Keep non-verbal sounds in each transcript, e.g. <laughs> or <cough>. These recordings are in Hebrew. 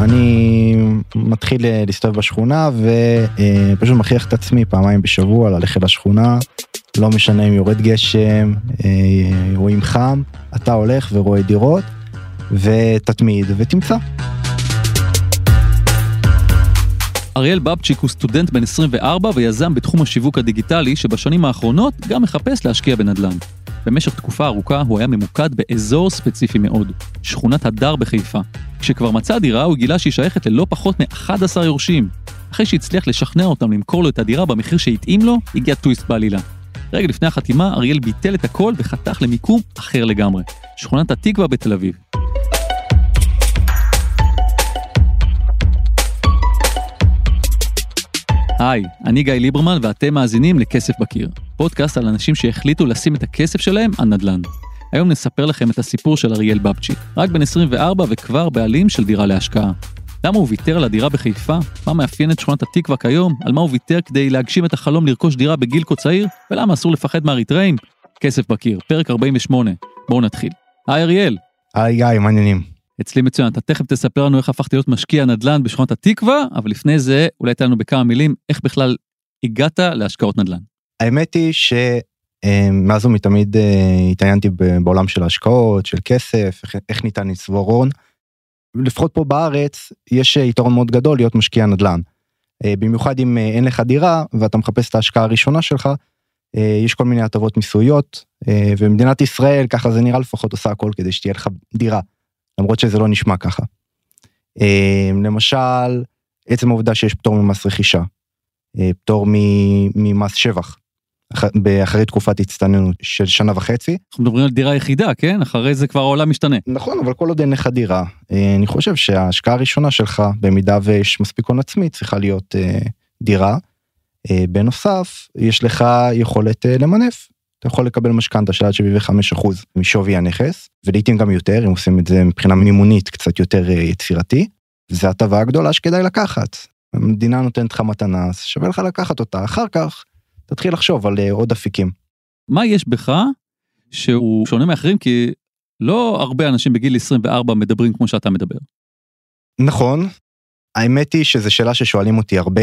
אני מתחיל אה, להסתובב בשכונה ופשוט מכריח את עצמי פעמיים בשבוע ללכת לשכונה, לא משנה אם יורד גשם, אה, רואים חם, אתה הולך ורואה דירות ותתמיד ותמצא. אריאל בבצ'יק הוא סטודנט בן 24 ויזם בתחום השיווק הדיגיטלי שבשנים האחרונות גם מחפש להשקיע בנדל"ן. במשך תקופה ארוכה הוא היה ממוקד באזור ספציפי מאוד, שכונת הדר בחיפה. כשכבר מצא דירה הוא גילה שהיא שייכת ללא פחות מ-11 יורשים. אחרי שהצליח לשכנע אותם למכור לו את הדירה במחיר שהתאים לו, הגיע טוויסט בעלילה. רגע לפני החתימה, אריאל ביטל את הכל וחתך למיקום אחר לגמרי, שכונת התקווה בתל אביב. היי, אני גיא ליברמן ואתם מאזינים לכסף בקיר, פודקאסט על אנשים שהחליטו לשים את הכסף שלהם על נדל"ן. היום נספר לכם את הסיפור של אריאל בבצ'יק, רק בן 24 וכבר בעלים של דירה להשקעה. למה הוא ויתר על הדירה בחיפה? מה מאפיין את שכונת התקווה כיום? על מה הוא ויתר כדי להגשים את החלום לרכוש דירה בגיל כה צעיר? ולמה אסור לפחד מאריתראים? כסף בקיר, פרק 48. בואו נתחיל. היי אריאל. היי גיא, מה העניינים? אצלי מצוין, אתה תכף תספר לנו איך הפכת להיות משקיע נדל"ן בשכונת התקווה, אבל לפני זה, אולי תן לנו בכמה מילים, איך בכלל הגעת להשקעות נדל"ן. האמת היא שמאז ומתמיד אה, התעניינתי בעולם של ההשקעות, של כסף, איך, ניתן לצבור הון. לפחות פה בארץ, יש יתרון מאוד גדול להיות משקיע נדל"ן. אה, במיוחד אם אה, אין לך דירה ואתה מחפש את ההשקעה הראשונה שלך, יש כל מיני הטבות מיסויות, ומדינת ישראל, ככה זה נראה לפחות, עושה הכל כדי שתהיה לך דירה. למרות שזה לא נשמע ככה. אה, למשל, עצם העובדה שיש פטור ממס רכישה, אה, פטור ממס שבח, אחרי תקופת הצטננות של שנה וחצי. אנחנו מדברים על דירה יחידה, כן? אחרי זה כבר העולם משתנה. נכון, אבל כל עוד אין לך דירה, אה, אני חושב שההשקעה הראשונה שלך, במידה ויש מספיק הון עצמי, צריכה להיות דירה. בנוסף, יש לך יכולת למנף. אתה יכול לקבל משכנתה של עד 75% משווי הנכס, ולעיתים גם יותר, אם עושים את זה מבחינה מימונית קצת יותר אה, יצירתי. זו הטבה הגדולה שכדאי לקחת. המדינה נותנת לך מתנה, אז שווה לך לקחת אותה. אחר כך, תתחיל לחשוב על אה, עוד אפיקים. מה יש בך שהוא שונה מאחרים? כי לא הרבה אנשים בגיל 24 מדברים כמו שאתה מדבר. נכון. האמת היא שזו שאלה ששואלים אותי הרבה.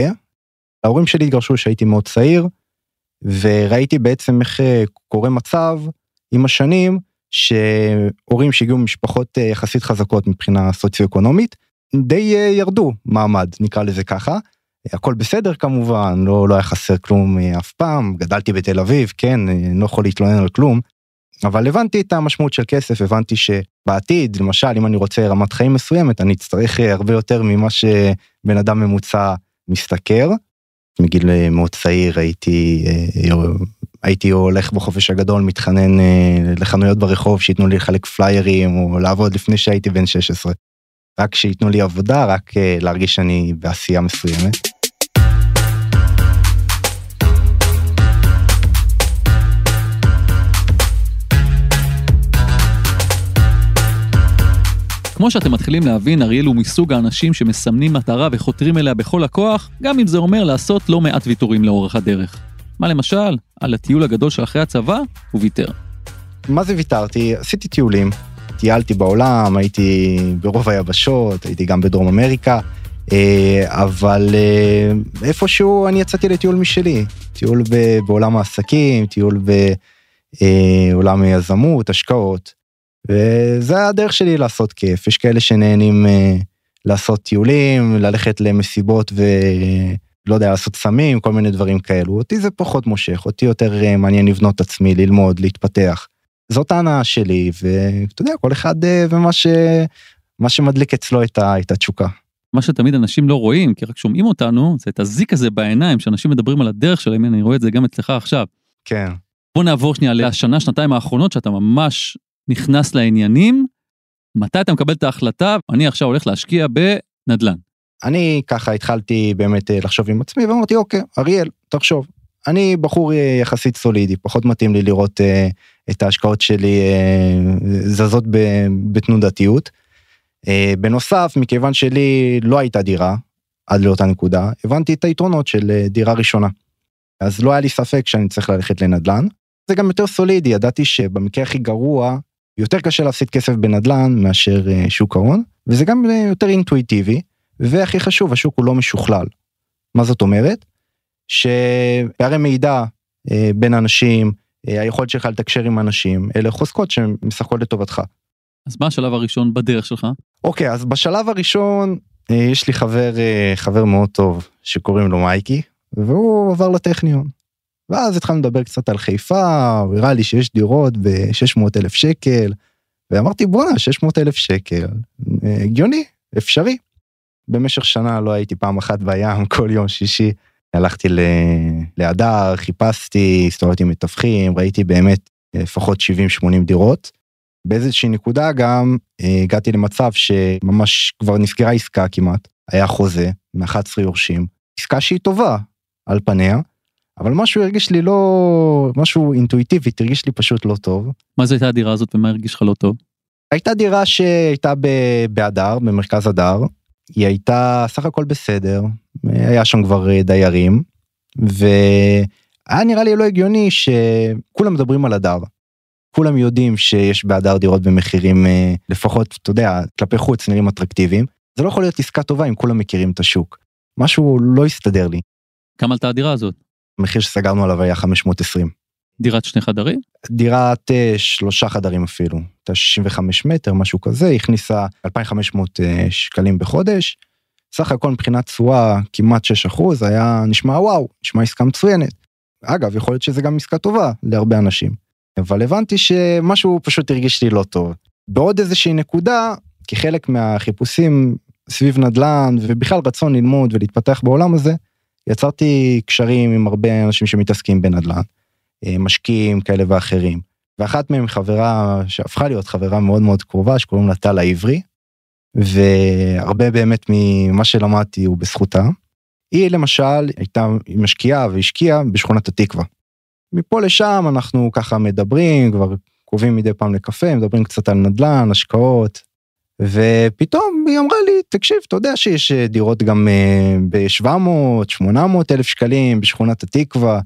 ההורים שלי התגרשו כשהייתי מאוד צעיר, וראיתי בעצם איך אה, קורה מצב עם השנים שהורים שהגיעו ממשפחות אה, יחסית חזקות מבחינה סוציו-אקונומית די אה, ירדו מעמד נקרא לזה ככה. הכל בסדר כמובן לא לא היה חסר כלום אף פעם גדלתי בתל אביב כן אני לא יכול להתלונן על כלום. אבל הבנתי את המשמעות של כסף הבנתי שבעתיד למשל אם אני רוצה רמת חיים מסוימת אני אצטרך הרבה יותר ממה שבן אדם ממוצע משתכר מגיל אה, מאוד צעיר הייתי אה, הייתי הולך בחופש הגדול מתחנן אה, לחנויות ברחוב שייתנו לי לחלק פליירים או לעבוד לפני שהייתי בן 16. רק שייתנו לי עבודה רק להרגיש שאני בעשייה מסוימת. כמו שאתם מתחילים להבין, אריאל הוא מסוג האנשים שמסמנים מטרה וחותרים אליה בכל הכוח, גם אם זה אומר לעשות לא מעט ויתורים לאורך הדרך. מה למשל, על הטיול הגדול של אחרי הצבא, הוא ויתר. מה זה ויתרתי? עשיתי טיולים. טיילתי בעולם, הייתי ברוב היבשות, הייתי גם בדרום אמריקה, אה, אבל אה, איפשהו אני יצאתי לטיול משלי. טיול בעולם העסקים, טיול בעולם אה, היזמות, השקעות. וזה הדרך שלי לעשות כיף יש כאלה שנהנים uh, לעשות טיולים ללכת למסיבות ולא יודע לעשות סמים כל מיני דברים כאלו אותי זה פחות מושך אותי יותר uh, מעניין לבנות עצמי ללמוד להתפתח. זאת ההנאה שלי ואתה יודע כל אחד uh, ומה ש... מה שמדליק אצלו את, ה... את התשוקה. מה שתמיד אנשים לא רואים כי רק שומעים אותנו זה את הזיק הזה בעיניים שאנשים מדברים על הדרך שלהם אני רואה את זה גם אצלך עכשיו. כן. בוא נעבור שנייה לשנה שנתיים האחרונות שאתה ממש נכנס לעניינים, מתי אתה מקבל את ההחלטה, אני עכשיו הולך להשקיע בנדל"ן. אני ככה התחלתי באמת אה, לחשוב עם עצמי ואמרתי אוקיי אריאל תחשוב אני בחור אה, יחסית סולידי פחות מתאים לי לראות uh, את ההשקעות שלי uh, זזות בתנודתיות. Uh, בנוסף מכיוון שלי לא הייתה דירה עד לאותה נקודה הבנתי את היתרונות של uh, דירה ראשונה. אז לא היה לי ספק שאני צריך ללכת לנדל"ן. זה גם יותר סולידי ידעתי שבמקרה הכי גרוע יותר קשה להפסיד כסף בנדל"ן מאשר אה, שוק ההון. וזה גם אה, יותר אינטואיטיבי, והכי חשוב, השוק הוא לא משוכלל. מה זאת אומרת? שפערי מידע אה, בין אנשים, היכולת שלך לתקשר עם אנשים, אלה חוזקות שהן משחקות לטובתך. אז מה השלב הראשון בדרך שלך? אוקיי, אז בשלב הראשון יש לי חבר, חבר מאוד טוב שקוראים לו מייקי, והוא עבר לטכניון. ואז התחלנו לדבר קצת על חיפה, הוא הראה לי שיש דירות ב-600 אלף שקל, ואמרתי בואנה 600 אלף שקל, אה, הגיוני, אפשרי. במשך שנה לא הייתי פעם אחת בים, <laughs> כל יום שישי הלכתי להדר, חיפשתי, הסתובבתי עם מתווכים, ראיתי באמת לפחות 70-80 דירות. באיזושהי נקודה גם אה, הגעתי למצב שממש כבר נסגרה עסקה כמעט, היה חוזה מ-11 יורשים, עסקה שהיא טובה על פניה, אבל משהו הרגיש לי לא, משהו אינטואיטיבית הרגיש לי פשוט לא טוב. מה זה הייתה הדירה הזאת ומה הרגיש לך לא טוב? הייתה דירה שהייתה בהדר, במרכז הדר, היא הייתה סך הכל בסדר, היה שם כבר אה, דיירים, והיה נראה לי לא הגיוני שכולם מדברים על הדר. כולם יודעים שיש בהדר דירות במחירים אה, לפחות, אתה יודע, כלפי חוץ נראים אטרקטיביים. זה לא יכול להיות עסקה טובה אם כולם מכירים את השוק. משהו לא הסתדר לי. כמה עלתה הדירה הזאת? המחיר שסגרנו עליו היה 520. דירת שני חדרים? דירת אה, שלושה חדרים אפילו, הייתה 65 מטר, משהו כזה, הכניסה 2,500 אה, שקלים בחודש. סך הכל מבחינת תשואה כמעט 6 אחוז, היה נשמע וואו, נשמע עסקה מצוינת. אגב, יכול להיות שזה גם עסקה טובה להרבה אנשים. אבל הבנתי שמשהו פשוט הרגיש לי לא טוב. בעוד איזושהי נקודה, כחלק מהחיפושים סביב נדל"ן ובכלל רצון ללמוד ולהתפתח בעולם הזה, יצרתי קשרים עם הרבה אנשים שמתעסקים בנדל"ן. אה, משקיעים כאלה ואחרים. ואחת מהם חברה שהפכה להיות חברה מאוד מאוד קרובה שקוראים לה טל העברי, והרבה באמת ממה שלמדתי הוא בזכותה. היא למשל הייתה משקיעה והשקיעה בשכונת התקווה. מפה לשם אנחנו ככה מדברים, כבר קרובים מדי פעם לקפה, מדברים קצת על נדל"ן, השקעות, ופתאום היא אמרה לי, תקשיב, אתה יודע שיש דירות גם אה, ב-700, 800 אלף שקלים בשכונת התקווה,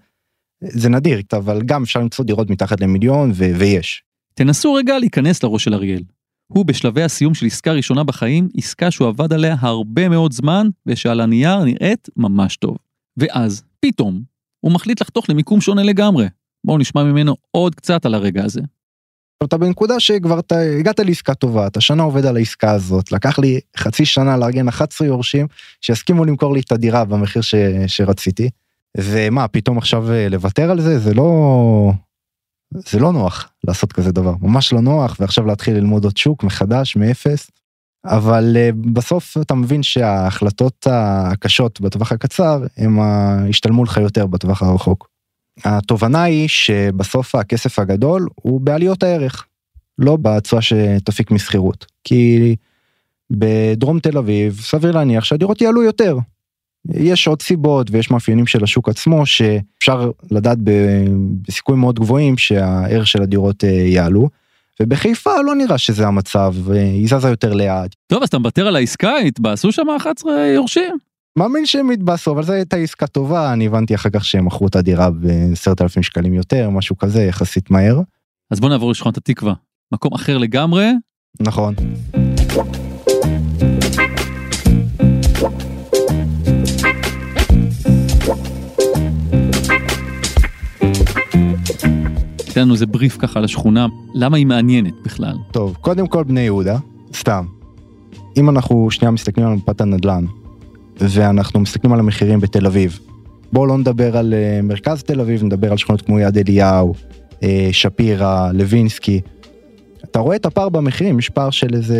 זה נדיר, אבל גם אפשר למצוא דירות מתחת למיליון ו- ויש. תנסו רגע להיכנס לראש של אריאל. הוא בשלבי הסיום של עסקה ראשונה בחיים, עסקה שהוא עבד עליה הרבה מאוד זמן, ושעל הנייר נראית ממש טוב. ואז, פתאום, הוא מחליט לחתוך למיקום שונה לגמרי. בואו נשמע ממנו עוד קצת על הרגע הזה. אתה בנקודה שכבר אתה הגעת לעסקה טובה, אתה שנה עובד על העסקה הזאת, לקח לי חצי שנה לארגן 11 יורשים שיסכימו למכור לי את הדירה במחיר ש, שרציתי. ומה, פתאום עכשיו אה, לוותר על זה? זה לא... זה לא נוח לעשות כזה דבר, ממש לא נוח, ועכשיו להתחיל ללמוד עוד שוק מחדש, מאפס. אבל אה, בסוף אתה מבין שההחלטות הקשות בטווח הקצר, הם ישתלמו לך יותר בטווח הרחוק. התובנה היא שבסוף הכסף הגדול הוא בעליות הערך, לא בתשואה שתפיק משכירות. כי בדרום תל אביב סביר להניח שהדירות יעלו יותר, יש עוד סיבות ויש מאפיינים של השוק עצמו שאפשר לדעת בסיכויים מאוד גבוהים שהערך של הדירות אה, יעלו. ובחיפה לא נראה שזה המצב, אה, היא זזה יותר לאט. טוב, אז אתה מוותר על העסקה, התבאסו שם 11 יורשים? מאמין שהם התבאסו, אבל זו הייתה עסקה טובה, אני הבנתי אחר כך שהם מכרו את הדירה ב-10,000 שקלים יותר, משהו כזה, יחסית מהר. אז בוא נעבור לשכונת התקווה, מקום אחר לגמרי. נכון. תן לנו איזה בריף ככה על השכונה, למה היא מעניינת בכלל? טוב, קודם כל בני יהודה, סתם. אם אנחנו שנייה מסתכלים על מפת הנדל"ן, ואנחנו מסתכלים על המחירים בתל אביב, בואו לא נדבר על uh, מרכז תל אביב, נדבר על שכונות כמו יד אליהו, uh, שפירא, לוינסקי. אתה רואה את הפער במחירים, יש פער של איזה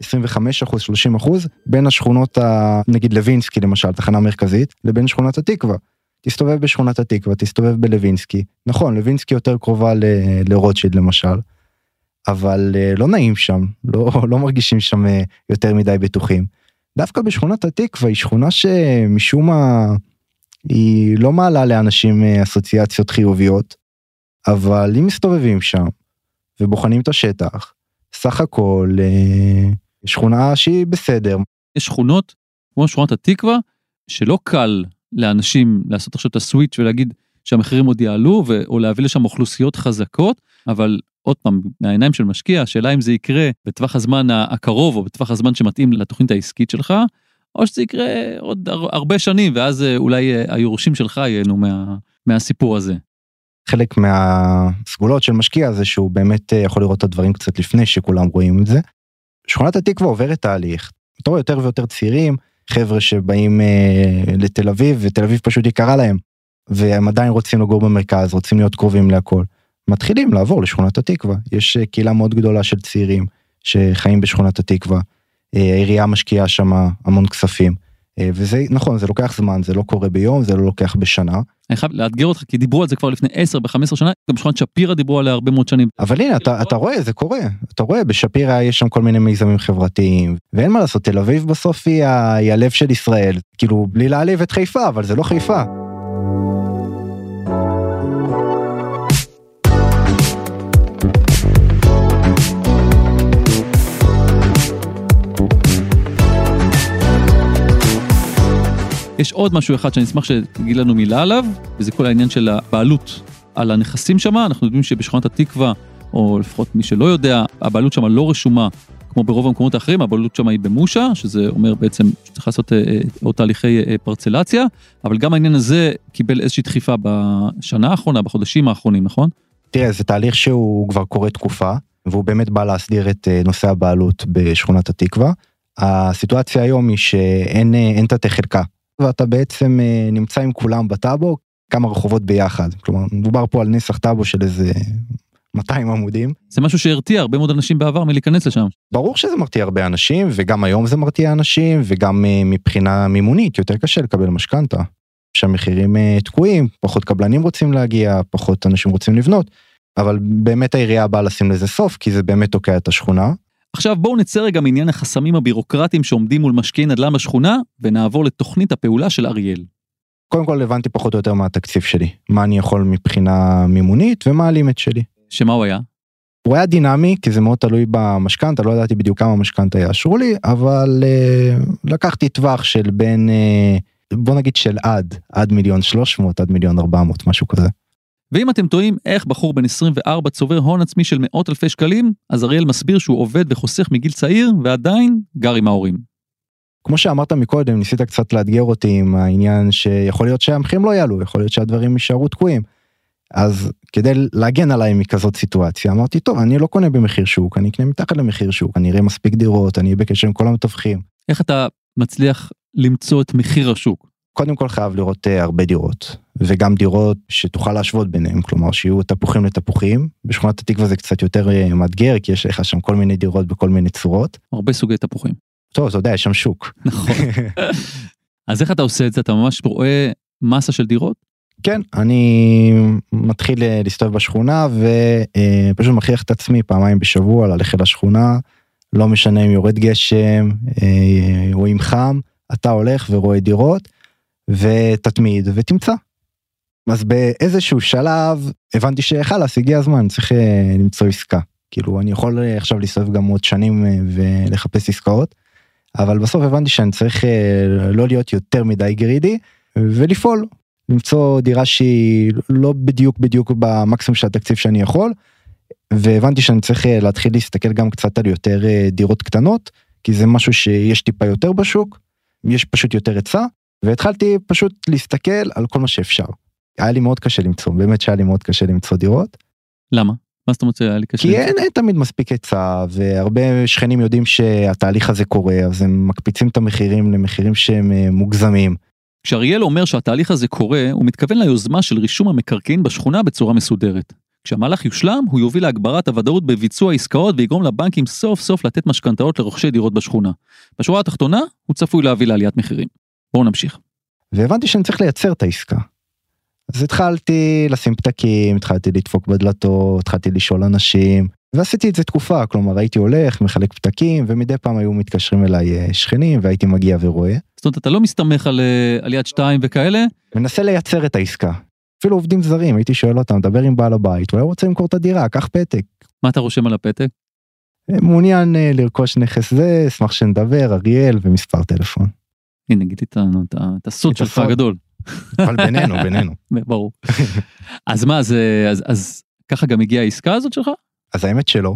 25 אחוז, 30 אחוז, בין השכונות, ה... נגיד לוינסקי למשל, תחנה מרכזית, לבין שכונת התקווה. תסתובב בשכונת התקווה, תסתובב בלווינסקי. נכון, לווינסקי יותר קרובה ל... לרוטשילד למשל, אבל אה, לא נעים שם, לא, לא מרגישים שם אה, יותר מדי בטוחים. דווקא בשכונת התקווה היא שכונה שמשום מה היא לא מעלה לאנשים אה, אסוציאציות חיוביות, אבל אם מסתובבים שם ובוחנים את השטח, סך הכל שכונה שהיא בסדר. יש שכונות כמו שכונת התקווה שלא קל לאנשים לעשות עכשיו את הסוויץ' ולהגיד שהמחירים עוד יעלו, ו- או להביא לשם אוכלוסיות חזקות, אבל עוד פעם, מהעיניים של משקיע, השאלה אם זה יקרה בטווח הזמן הקרוב או בטווח הזמן שמתאים לתוכנית העסקית שלך, או שזה יקרה עוד הרבה שנים, ואז אה, אולי אה, היורשים שלך ייהנו מה, מהסיפור הזה. חלק מהסגולות של משקיע זה שהוא באמת אה, יכול לראות את הדברים קצת לפני שכולם רואים את זה. שכונת התקווה עוברת תהליך, אתה רואה יותר ויותר צעירים, חבר'ה שבאים אה, לתל אביב ותל אביב פשוט יקרה להם, והם עדיין רוצים לגור במרכז, רוצים להיות קרובים להכל. מתחילים לעבור לשכונת התקווה, יש אה, קהילה מאוד גדולה של צעירים שחיים בשכונת התקווה, אה, העירייה משקיעה שם המון כספים. אה, וזה נכון זה לוקח זמן זה לא קורה ביום זה לא לוקח בשנה. אני חייב לאתגר אותך כי דיברו על זה כבר לפני 10 ב-15 שנה גם שכונת שפירא דיברו עליה הרבה מאוד שנים. אבל הנה אתה, אתה רואה זה קורה אתה רואה בשפירא יש שם כל מיני מיזמים חברתיים ואין מה לעשות תל אביב בסוף היא, היא הלב של ישראל כאילו בלי להעליב את חיפה אבל זה לא חיפה. יש עוד משהו אחד שאני אשמח שתגיד לנו מילה עליו, וזה כל העניין של הבעלות על הנכסים שם. אנחנו יודעים שבשכונת התקווה, או לפחות מי שלא יודע, הבעלות שם לא רשומה כמו ברוב המקומות האחרים, הבעלות שם היא במושה, שזה אומר בעצם שצריך לעשות אה, אה, עוד תהליכי אה, פרצלציה, אבל גם העניין הזה קיבל איזושהי דחיפה בשנה האחרונה, בחודשים האחרונים, נכון? תראה, זה תהליך שהוא כבר קורה תקופה, והוא באמת בא להסדיר את נושא הבעלות בשכונת התקווה. הסיטואציה היום היא שאין תתי חלקה ואתה בעצם אה, נמצא עם כולם בטאבו כמה רחובות ביחד כלומר מדובר פה על נסח טאבו של איזה 200 עמודים. זה משהו שהרתיע הרבה מאוד אנשים בעבר מלהיכנס לשם. ברור שזה מרתיע הרבה אנשים וגם היום זה מרתיע אנשים וגם אה, מבחינה מימונית יותר קשה לקבל משכנתה. שהמחירים אה, תקועים פחות קבלנים רוצים להגיע פחות אנשים רוצים לבנות אבל באמת העירייה באה לשים לזה סוף כי זה באמת תוקע את השכונה עכשיו בואו נצא רגע מעניין החסמים הבירוקרטיים שעומדים מול משקיעי נדל"ן בשכונה, ונעבור לתוכנית הפעולה של אריאל. קודם כל הבנתי פחות או יותר מה התקציב שלי, מה אני יכול מבחינה מימונית ומה הלימט שלי. שמה הוא היה? הוא היה דינמי כי זה מאוד תלוי במשכנתה לא ידעתי בדיוק כמה משכנתה יאשרו לי אבל uh, לקחתי טווח של בין uh, בוא נגיד של עד עד מיליון שלוש מאות עד מיליון ארבע מאות משהו כזה. ואם אתם טועים איך בחור בן 24 צובר הון עצמי של מאות אלפי שקלים, אז אריאל מסביר שהוא עובד וחוסך מגיל צעיר ועדיין גר עם ההורים. כמו שאמרת מקודם, ניסית קצת לאתגר אותי עם העניין שיכול להיות שהמחירים לא יעלו, יכול להיות שהדברים יישארו תקועים. אז כדי להגן עליי מכזאת סיטואציה, אמרתי, טוב, אני לא קונה במחיר שוק, אני אקנה מתחת למחיר שוק, אני אראה מספיק דירות, אני אהיה בקשר עם כל המתווכים. איך אתה מצליח למצוא את מחיר השוק? קודם כל חייב לראות uh, הרבה דירות וגם דירות שתוכל להשוות ביניהם כלומר שיהיו תפוחים לתפוחים בשכונת התקווה זה קצת יותר uh, מאתגר כי יש לך שם כל מיני דירות בכל מיני צורות. הרבה סוגי תפוחים. טוב אתה יודע יש שם שוק. נכון. <laughs> אז איך אתה עושה את זה אתה ממש רואה מסה של דירות? כן אני מתחיל uh, להסתובב בשכונה ופשוט מכריח את עצמי פעמיים בשבוע ללכת לשכונה לא משנה אם יורד גשם או אם חם אתה הולך ורואה דירות. ותתמיד ותמצא. אז באיזשהו שלב הבנתי שחלאס הגיע הזמן צריך אה, למצוא עסקה כאילו אני יכול אה, עכשיו להסתובב גם עוד שנים אה, ולחפש עסקאות. אבל בסוף הבנתי שאני צריך לא להיות יותר מדי גרידי ולפעול למצוא דירה שהיא לא בדיוק בדיוק במקסימום של התקציב שאני יכול. והבנתי שאני צריך להתחיל להסתכל גם קצת על יותר דירות קטנות כי זה משהו שיש טיפה יותר בשוק יש פשוט יותר היצע והתחלתי פשוט להסתכל על כל מה שאפשר. היה לי מאוד קשה למצוא, באמת שהיה לי מאוד קשה למצוא דירות. למה? מה זאת אומרת שהיה לי קשה? כי אין, אין תמיד מספיק היצע והרבה שכנים יודעים שהתהליך הזה קורה אז הם מקפיצים את המחירים למחירים שהם אה, מוגזמים. כשאריאל אומר שהתהליך הזה קורה הוא מתכוון ליוזמה של רישום המקרקעין בשכונה בצורה מסודרת. כשהמהלך יושלם הוא יוביל להגברת הוודאות בביצוע עסקאות ויגרום לבנקים סוף סוף לתת משכנתאות לרוכשי דירות בשכונה. בשורה התחתונה הוא צפוי להביא לעליית מחירים. בואו נמשיך. והבנתי שאני צריך לייצר את העסקה. אז התחלתי לשים פתקים, התחלתי לדפוק בדלתות, התחלתי לשאול אנשים, ועשיתי את זה תקופה, כלומר הייתי הולך, מחלק פתקים, ומדי פעם היו מתקשרים אליי אה, שכנים, והייתי מגיע ורואה. זאת אומרת, אתה לא מסתמך על, אה, על יד שתיים וכאלה? מנסה לייצר את העסקה. אפילו עובדים זרים, הייתי שואל אותם, דבר עם בעל הבית, הוא היה רוצה למכור את הדירה, קח פתק. מה אתה רושם על הפתק? אה, מעוניין לרכוש נכס זה, אשמח שנדבר, אריאל ומספר טלפון. הנה גיליתי לנו את הסוד שלך הגדול. אבל בינינו <laughs> בינינו. ברור. אז מה אז, אז אז ככה גם הגיעה העסקה הזאת שלך? אז האמת שלא.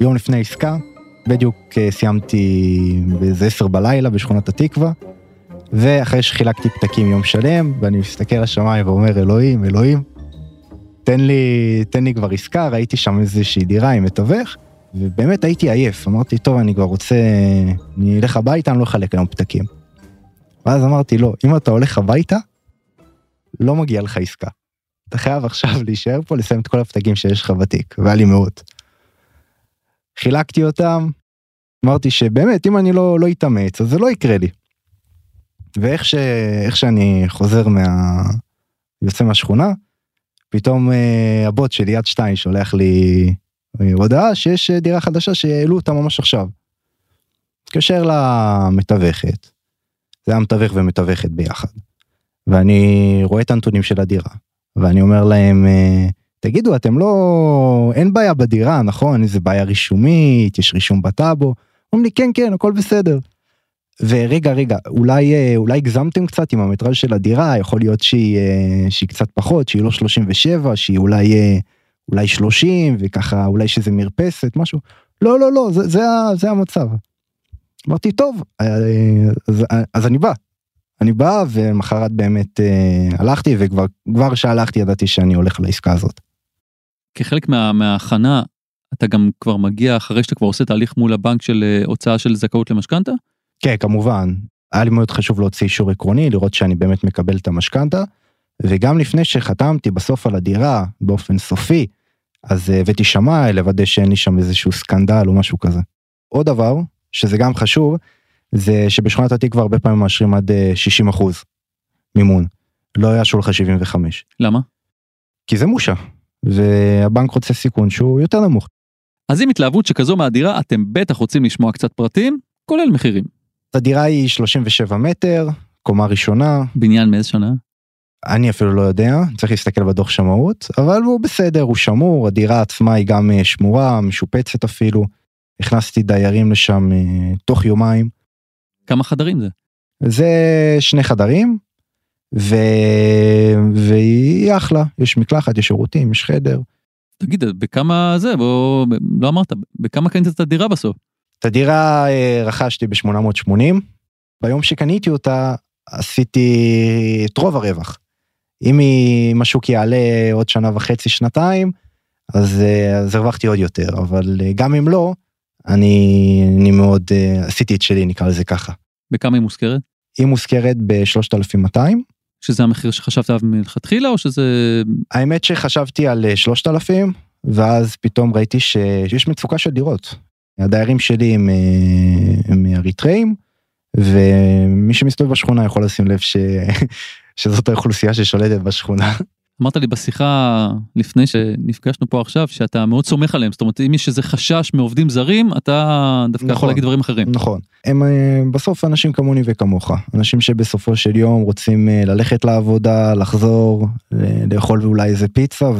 יום לפני עסקה, בדיוק אה, סיימתי באיזה עשר בלילה בשכונת התקווה, ואחרי שחילקתי פתקים יום שלם, ואני מסתכל לשמיים ואומר, אלוהים, אלוהים, תן לי, תן לי כבר עסקה, ראיתי שם איזושהי דירה עם מתווך, ובאמת הייתי עייף, אמרתי, טוב, אני כבר רוצה, אני אלך הביתה, אני לא אחלק היום פתקים. ואז אמרתי, לא, אם אתה הולך הביתה, לא מגיע לך עסקה. אתה חייב עכשיו להישאר פה, לסיים את כל הפתקים שיש לך בתיק, והיה לי מאות. חילקתי אותם, אמרתי שבאמת, אם אני לא, לא אתאמץ, אז זה לא יקרה לי. ואיך ש... שאני חוזר מה... יוצא מהשכונה, פתאום אה, הבוט שלי יד שתיים שולח לי אה, הודעה שיש אה, דירה חדשה שהעלו אותה ממש עכשיו. מתקשר למתווכת, זה היה מתווך ומתווכת ביחד. ואני רואה את הנתונים של הדירה, ואני אומר להם, אה, תגידו, אתם לא... אין בעיה בדירה, נכון? איזה בעיה רישומית, יש רישום בטאבו? אומרים לי, כן, כן, הכל בסדר. ורגע, רגע, אולי, אה, אולי הגזמתם קצת עם המטראז' של הדירה, יכול להיות שהיא, אה, שהיא קצת פחות, שהיא לא 37, שהיא אולי, אה, אולי 30, וככה, אולי שזה מרפסת, משהו. לא, לא, לא, זה, זה, זה המצב. אמרתי, טוב, אז, אז אני בא. אני בא, ומחרת באמת הלכתי, וכבר שהלכתי ידעתי שאני הולך לעסקה הזאת. כחלק מה, מההכנה, אתה גם כבר מגיע אחרי שאתה כבר עושה תהליך מול הבנק של הוצאה של זכאות למשכנתה? כן, כמובן. היה לי מאוד חשוב להוציא אישור עקרוני, לראות שאני באמת מקבל את המשכנתה, וגם לפני שחתמתי בסוף על הדירה באופן סופי, אז אה, הבאתי שמאי לוודא שאין לי שם איזשהו סקנדל או משהו כזה. עוד דבר, שזה גם חשוב, זה שבשכונת התקווה הרבה פעמים מאשרים עד 60 אה, אחוז מימון. לא היה שולחה 75. למה? כי זה מושה, והבנק רוצה סיכון שהוא יותר נמוך. אז עם התלהבות שכזו מהדירה, אתם בטח רוצים לשמוע קצת פרטים, כולל מחירים. הדירה היא 37 מטר, קומה ראשונה. בניין מאיזה שנה? אני אפילו לא יודע, צריך להסתכל בדוח שמאות, אבל הוא בסדר, הוא שמור, הדירה עצמה היא גם אה, שמורה, משופצת אפילו. הכנסתי דיירים לשם אה, תוך יומיים. כמה חדרים זה? זה שני חדרים, ו... והיא אחלה, יש מקלחת, יש שירותים, יש חדר. תגיד, בכמה זה, בוא, לא אמרת, בכמה קנית את הדירה בסוף? את הדירה אה, רכשתי ב-880, ביום שקניתי אותה עשיתי את רוב הרווח. אם השוק יעלה עוד שנה וחצי, שנתיים, אז, אה, אז הרווחתי עוד יותר, אבל אה, גם אם לא, אני, אני מאוד עשיתי את שלי, נקרא לזה ככה. בכמה היא מושכרת? היא מושכרת ב-3200. שזה המחיר שחשבת עליו מלכתחילה או שזה... האמת שחשבתי על 3000 ואז פתאום ראיתי שיש מצוקה של דירות. הדיירים שלי הם, אה, הם אריתראים, ומי שמסתובב בשכונה יכול לשים לב ש... <laughs> שזאת האוכלוסייה ששולטת בשכונה. אמרת לי בשיחה לפני שנפגשנו פה עכשיו שאתה מאוד סומך עליהם זאת אומרת אם יש איזה חשש מעובדים זרים אתה דווקא נכון, יכול להגיד דברים אחרים. נכון הם אה, בסוף אנשים כמוני וכמוך אנשים שבסופו של יום רוצים אה, ללכת לעבודה לחזור לאכול אולי איזה פיצה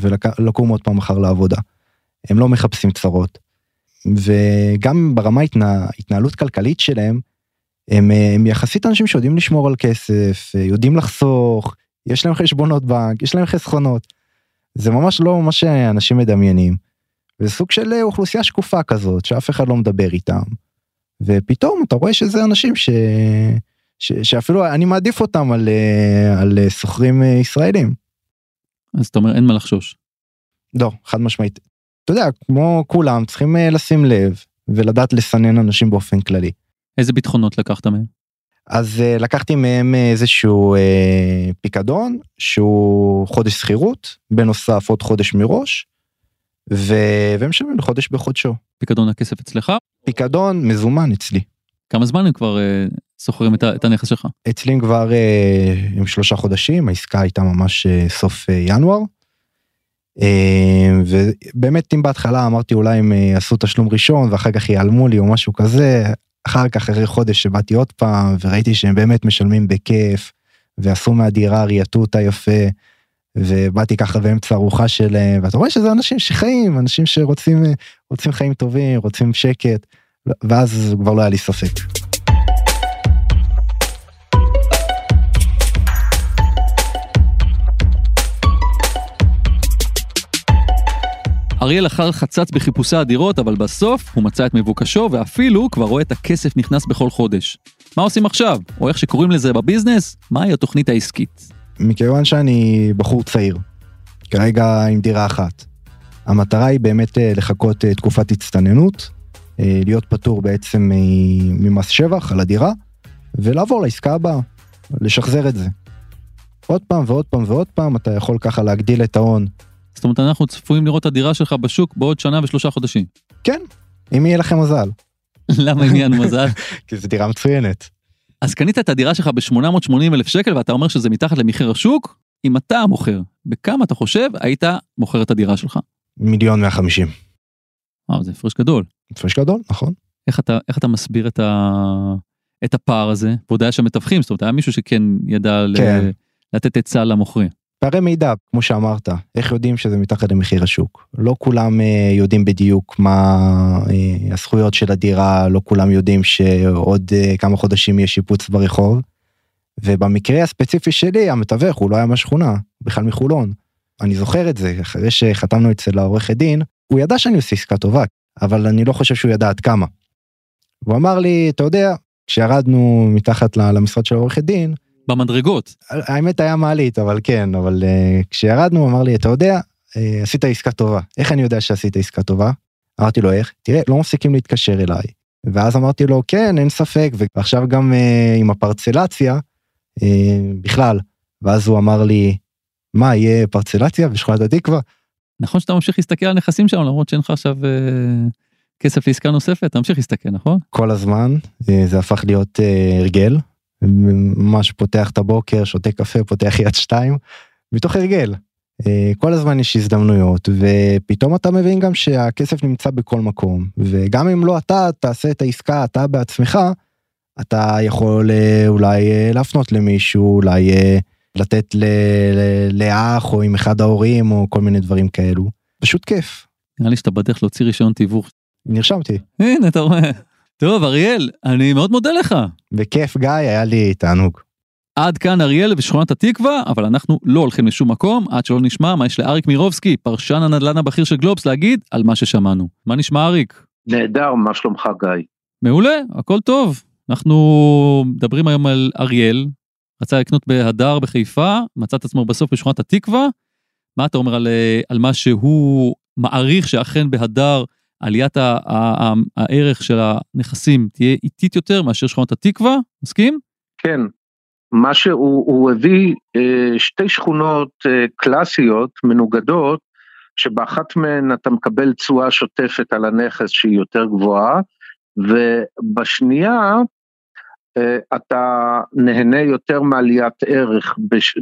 ולקום עוד פעם מחר לעבודה. הם לא מחפשים צרות. וגם ברמה התנה, התנהלות כלכלית שלהם, הם, הם יחסית אנשים שיודעים לשמור על כסף, יודעים לחסוך, יש להם חשבונות בנק, יש להם חסכונות. זה ממש לא מה שאנשים מדמיינים. זה סוג של אוכלוסייה שקופה כזאת, שאף אחד לא מדבר איתם. ופתאום אתה רואה שזה אנשים ש... ש... שאפילו אני מעדיף אותם על, על שוכרים ישראלים. אז אתה אומר אין מה לחשוש. לא, חד משמעית. אתה יודע, כמו כולם, צריכים אה, לשים לב ולדעת לסנן אנשים באופן כללי. איזה ביטחונות לקחת מהם? אז uh, לקחתי מהם איזשהו uh, פיקדון שהוא חודש שכירות, בנוסף עוד חודש מראש, ו... והם משלמים לחודש בחודשו. פיקדון הכסף אצלך? פיקדון מזומן אצלי. כמה זמן הם כבר שוכרים את, את הנכס שלך? אצלי הם כבר uh, עם שלושה חודשים, העסקה הייתה ממש uh, סוף uh, ינואר. אה, ובאמת אם בהתחלה אמרתי אולי הם אה, עשו תשלום ראשון ואחר כך ייעלמו לי או משהו כזה, אחר כך אחרי חודש שבאתי עוד פעם וראיתי שהם באמת משלמים בכיף ועשו מהדירה, רייתו אותה יפה. ובאתי ככה באמצע ארוחה שלהם ואתה רואה שזה אנשים שחיים אנשים שרוצים רוצים חיים טובים רוצים שקט ואז כבר לא היה לי ספק. אריאל אכל חצץ בחיפושי הדירות, אבל בסוף הוא מצא את מבוקשו, ואפילו כבר רואה את הכסף נכנס בכל חודש. מה עושים עכשיו? או איך שקוראים לזה בביזנס? מהי התוכנית העסקית? מכיוון שאני בחור צעיר, כרגע עם דירה אחת. המטרה היא באמת אה, לחכות אה, תקופת הצטננות, אה, להיות פטור בעצם ממס שבח על הדירה, ולעבור לעסקה הבאה, לשחזר את זה. עוד פעם ועוד פעם ועוד פעם אתה יכול ככה להגדיל את ההון. זאת אומרת אנחנו צפויים לראות את הדירה שלך בשוק בעוד שנה ושלושה חודשים. כן, אם יהיה לכם מזל. <laughs> למה אם יהיה לנו מזל? <laughs> כי זו דירה מצוינת. אז קנית את הדירה שלך ב-880 אלף שקל ואתה אומר שזה מתחת למחיר השוק? אם אתה המוכר, בכמה אתה חושב היית מוכר את הדירה שלך? מיליון 150. וואו, זה הפרש גדול. הפרש גדול, נכון. איך אתה, איך אתה מסביר את, ה, את הפער הזה? ועוד היה שם מתווכים, זאת אומרת, היה מישהו שכן ידע כן. ל, לתת עצה למוכרים. פערי מידע, כמו שאמרת, איך יודעים שזה מתחת למחיר השוק? לא כולם אה, יודעים בדיוק מה אה, הזכויות של הדירה, לא כולם יודעים שעוד אה, כמה חודשים יש שיפוץ ברחוב. ובמקרה הספציפי שלי, המתווך הוא לא היה מהשכונה, בכלל מחולון. אני זוכר את זה, אחרי שחתמנו אצל העורכת דין, הוא ידע שאני עושה עסקה טובה, אבל אני לא חושב שהוא ידע עד כמה. הוא אמר לי, אתה יודע, כשירדנו מתחת למשרד של העורכת דין, במדרגות. האמת היה מעלית, אבל כן, אבל uh, כשירדנו, אמר לי, אתה יודע, uh, עשית עסקה טובה. איך אני יודע שעשית עסקה טובה? אמרתי לו, איך? תראה, לא מפסיקים להתקשר אליי. ואז אמרתי לו, כן, אין ספק, ועכשיו גם uh, עם הפרצלציה, uh, בכלל. ואז הוא אמר לי, מה, יהיה פרצלציה בשכונת התקווה? נכון שאתה ממשיך להסתכל על נכסים שם, למרות שאין לך עכשיו uh, כסף לעסקה נוספת, אתה ממשיך להסתכל, נכון? כל הזמן, זה הפך להיות הרגל. ממש פותח את הבוקר, שותה קפה, פותח יד שתיים, מתוך הרגל. אה, כל הזמן יש הזדמנויות ופתאום אתה מבין גם שהכסף נמצא בכל מקום וגם אם לא אתה תעשה את העסקה אתה בעצמך אתה יכול אה, אולי אה, להפנות למישהו אולי לתת לאח או עם אחד ההורים או כל מיני דברים כאלו פשוט כיף. נראה לי שאתה בדרך להוציא רישיון תיווך. נרשמתי. הנה אתה רואה. טוב, אריאל, אני מאוד מודה לך. בכיף, גיא, היה לי תענוג. עד כאן אריאל ושכונת התקווה, אבל אנחנו לא הולכים לשום מקום, עד שלא נשמע מה יש לאריק מירובסקי, פרשן הנדל"ן הבכיר של גלובס, להגיד על מה ששמענו. מה נשמע, אריק? נהדר, מה שלומך, גיא? מעולה, הכל טוב. אנחנו מדברים היום על אריאל, רצה לקנות בהדר בחיפה, מצא את עצמו בסוף בשכונת התקווה. מה אתה אומר על, אה, על מה שהוא מעריך שאכן בהדר עליית הערך של הנכסים תהיה איטית יותר מאשר שכונות התקווה, מסכים? כן, מה שהוא הביא אה, שתי שכונות אה, קלאסיות מנוגדות, שבאחת מהן אתה מקבל תשואה שוטפת על הנכס שהיא יותר גבוהה, ובשנייה אה, אתה נהנה יותר מעליית ערך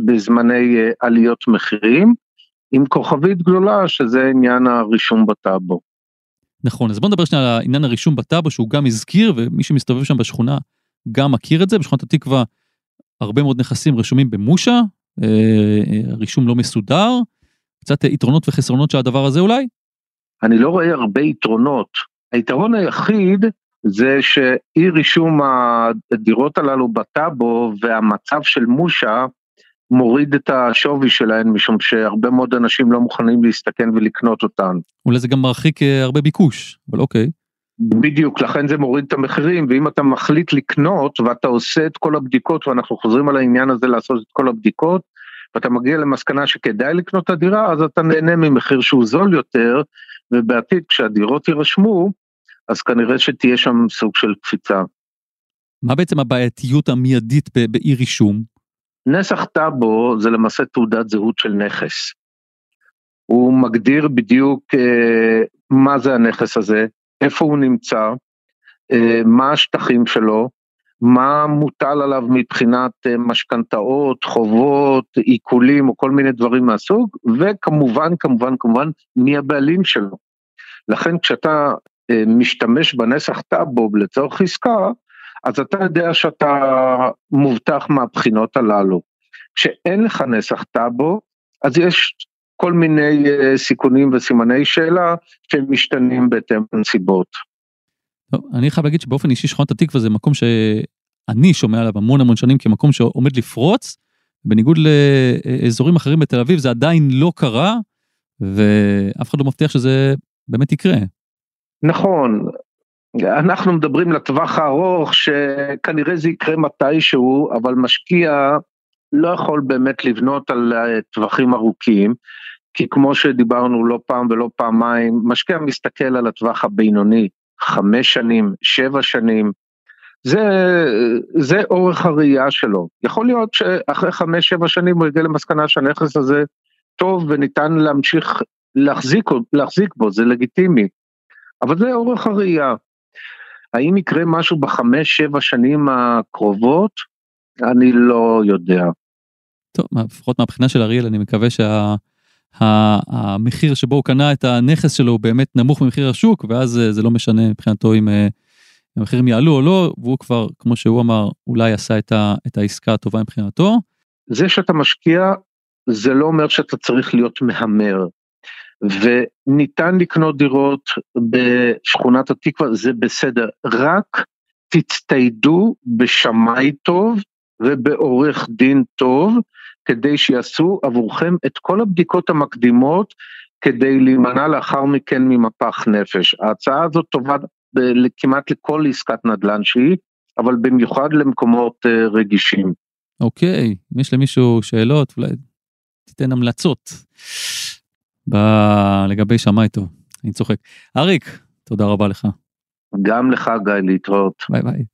בזמני עליות מחירים, עם כוכבית גדולה שזה עניין הרישום בטאבו. נכון, אז בוא נדבר שנייה על העניין הרישום בטאבו שהוא גם הזכיר ומי שמסתובב שם בשכונה גם מכיר את זה, בשכונת התקווה הרבה מאוד נכסים רשומים במושה, אה, אה, רישום לא מסודר, קצת יתרונות וחסרונות של הדבר הזה אולי? אני לא רואה הרבה יתרונות. היתרון היחיד זה שאי רישום הדירות הללו בטאבו והמצב של מושה מוריד את השווי שלהן משום שהרבה מאוד אנשים לא מוכנים להסתכן ולקנות אותן. אולי זה גם מרחיק אה, הרבה ביקוש, אבל אוקיי. בדיוק, לכן זה מוריד את המחירים, ואם אתה מחליט לקנות ואתה עושה את כל הבדיקות, ואנחנו חוזרים על העניין הזה לעשות את כל הבדיקות, ואתה מגיע למסקנה שכדאי לקנות את הדירה, אז אתה נהנה ממחיר שהוא זול יותר, ובעתיד כשהדירות יירשמו, אז כנראה שתהיה שם סוג של קפיצה. מה בעצם הבעייתיות המיידית באי רישום? נסח טאבו זה למעשה תעודת זהות של נכס. הוא מגדיר בדיוק אה, מה זה הנכס הזה, איפה הוא נמצא, אה, מה השטחים שלו, מה מוטל עליו מבחינת אה, משכנתאות, חובות, עיקולים או כל מיני דברים מהסוג, וכמובן, כמובן, כמובן, מי הבעלים שלו. לכן כשאתה אה, משתמש בנסח טאבו לצורך עסקה, אז אתה יודע שאתה מובטח מהבחינות הללו. כשאין לך נסח טאבו, אז יש כל מיני אה, סיכונים וסימני שאלה שהם משתנים בהתאם לנסיבות. אני חייב להגיד שבאופן אישי שכונת התקווה זה מקום שאני שומע עליו המון המון שנים כמקום שעומד לפרוץ, בניגוד לאזורים אחרים בתל אביב זה עדיין לא קרה, ואף אחד לא מבטיח שזה באמת יקרה. נכון, אנחנו מדברים לטווח הארוך שכנראה זה יקרה מתישהו, אבל משקיע לא יכול באמת לבנות על טווחים ארוכים, כי כמו שדיברנו לא פעם ולא פעמיים, משקיע מסתכל על הטווח הבינוני, חמש שנים, שבע שנים, זה, זה אורך הראייה שלו. יכול להיות שאחרי חמש, שבע שנים הוא יגיע למסקנה שהנכס הזה טוב וניתן להמשיך להחזיק, להחזיק בו, זה לגיטימי. אבל זה אורך הראייה. האם יקרה משהו בחמש, שבע שנים הקרובות? אני לא יודע. טוב, לפחות מהבחינה של אריאל, אני מקווה שה, שבו הוא קנה את הנכס שלו הוא באמת נמוך ממחיר השוק, ואז אה, זה לא משנה מבחינתו אם אה, המחירים יעלו או לא, והוא כבר, כמו שהוא אמר, אולי עשה את, ה, את העסקה הטובה מבחינתו. זה שאתה משקיע, זה לא אומר שאתה צריך להיות מהמר. וניתן לקנות דירות בשכונת התקווה, זה בסדר, רק תצטיידו בשמאי טוב ובעורך דין טוב, כדי שיעשו עבורכם את כל הבדיקות המקדימות, כדי להימנע לאחר מכן ממפח נפש. ההצעה הזאת טובה כמעט לכל עסקת נדל"ן שהיא, אבל במיוחד למקומות אה, רגישים. אוקיי, אם יש למישהו שאלות, אולי תיתן המלצות. ב... לגבי שמאי טוב, אני צוחק. אריק, תודה רבה לך. גם לך גיא, להתראות. ביי ביי.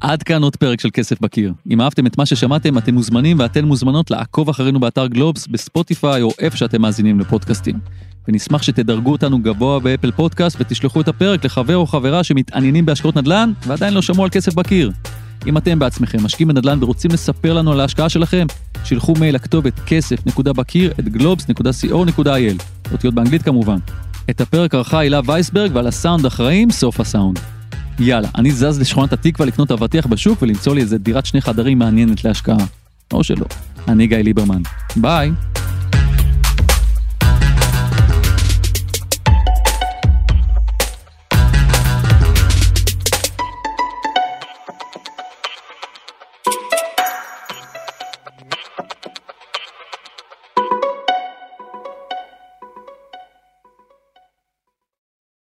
עד כאן עוד פרק של כסף בקיר. אם אהבתם את מה ששמעתם, אתם מוזמנים ואתן מוזמנות לעקוב אחרינו באתר גלובס, בספוטיפיי או איפה שאתם מאזינים לפודקאסטים. ונשמח שתדרגו אותנו גבוה באפל פודקאסט ותשלחו את הפרק לחבר או חברה שמתעניינים בהשקעות נדל"ן ועדיין לא שמעו על כסף בקיר. אם אתם בעצמכם משקיעים בנדל"ן ורוצים לספר לנו על ההשקעה שלכם, שילחו מייל לכתובת כסף.בקיר את globes.co.il, אותיות באנגלית כמובן. את הפרק ערכה הילה וייסברג ועל הסאונד אחראים סוף הסאונד. יאללה, אני זז לשכונת התקווה לקנות אבטיח בשוק ולמצוא לי איזה דירת שני חדרים מעניינת להשקעה. או שלא. אני גיא ליברמן. ביי.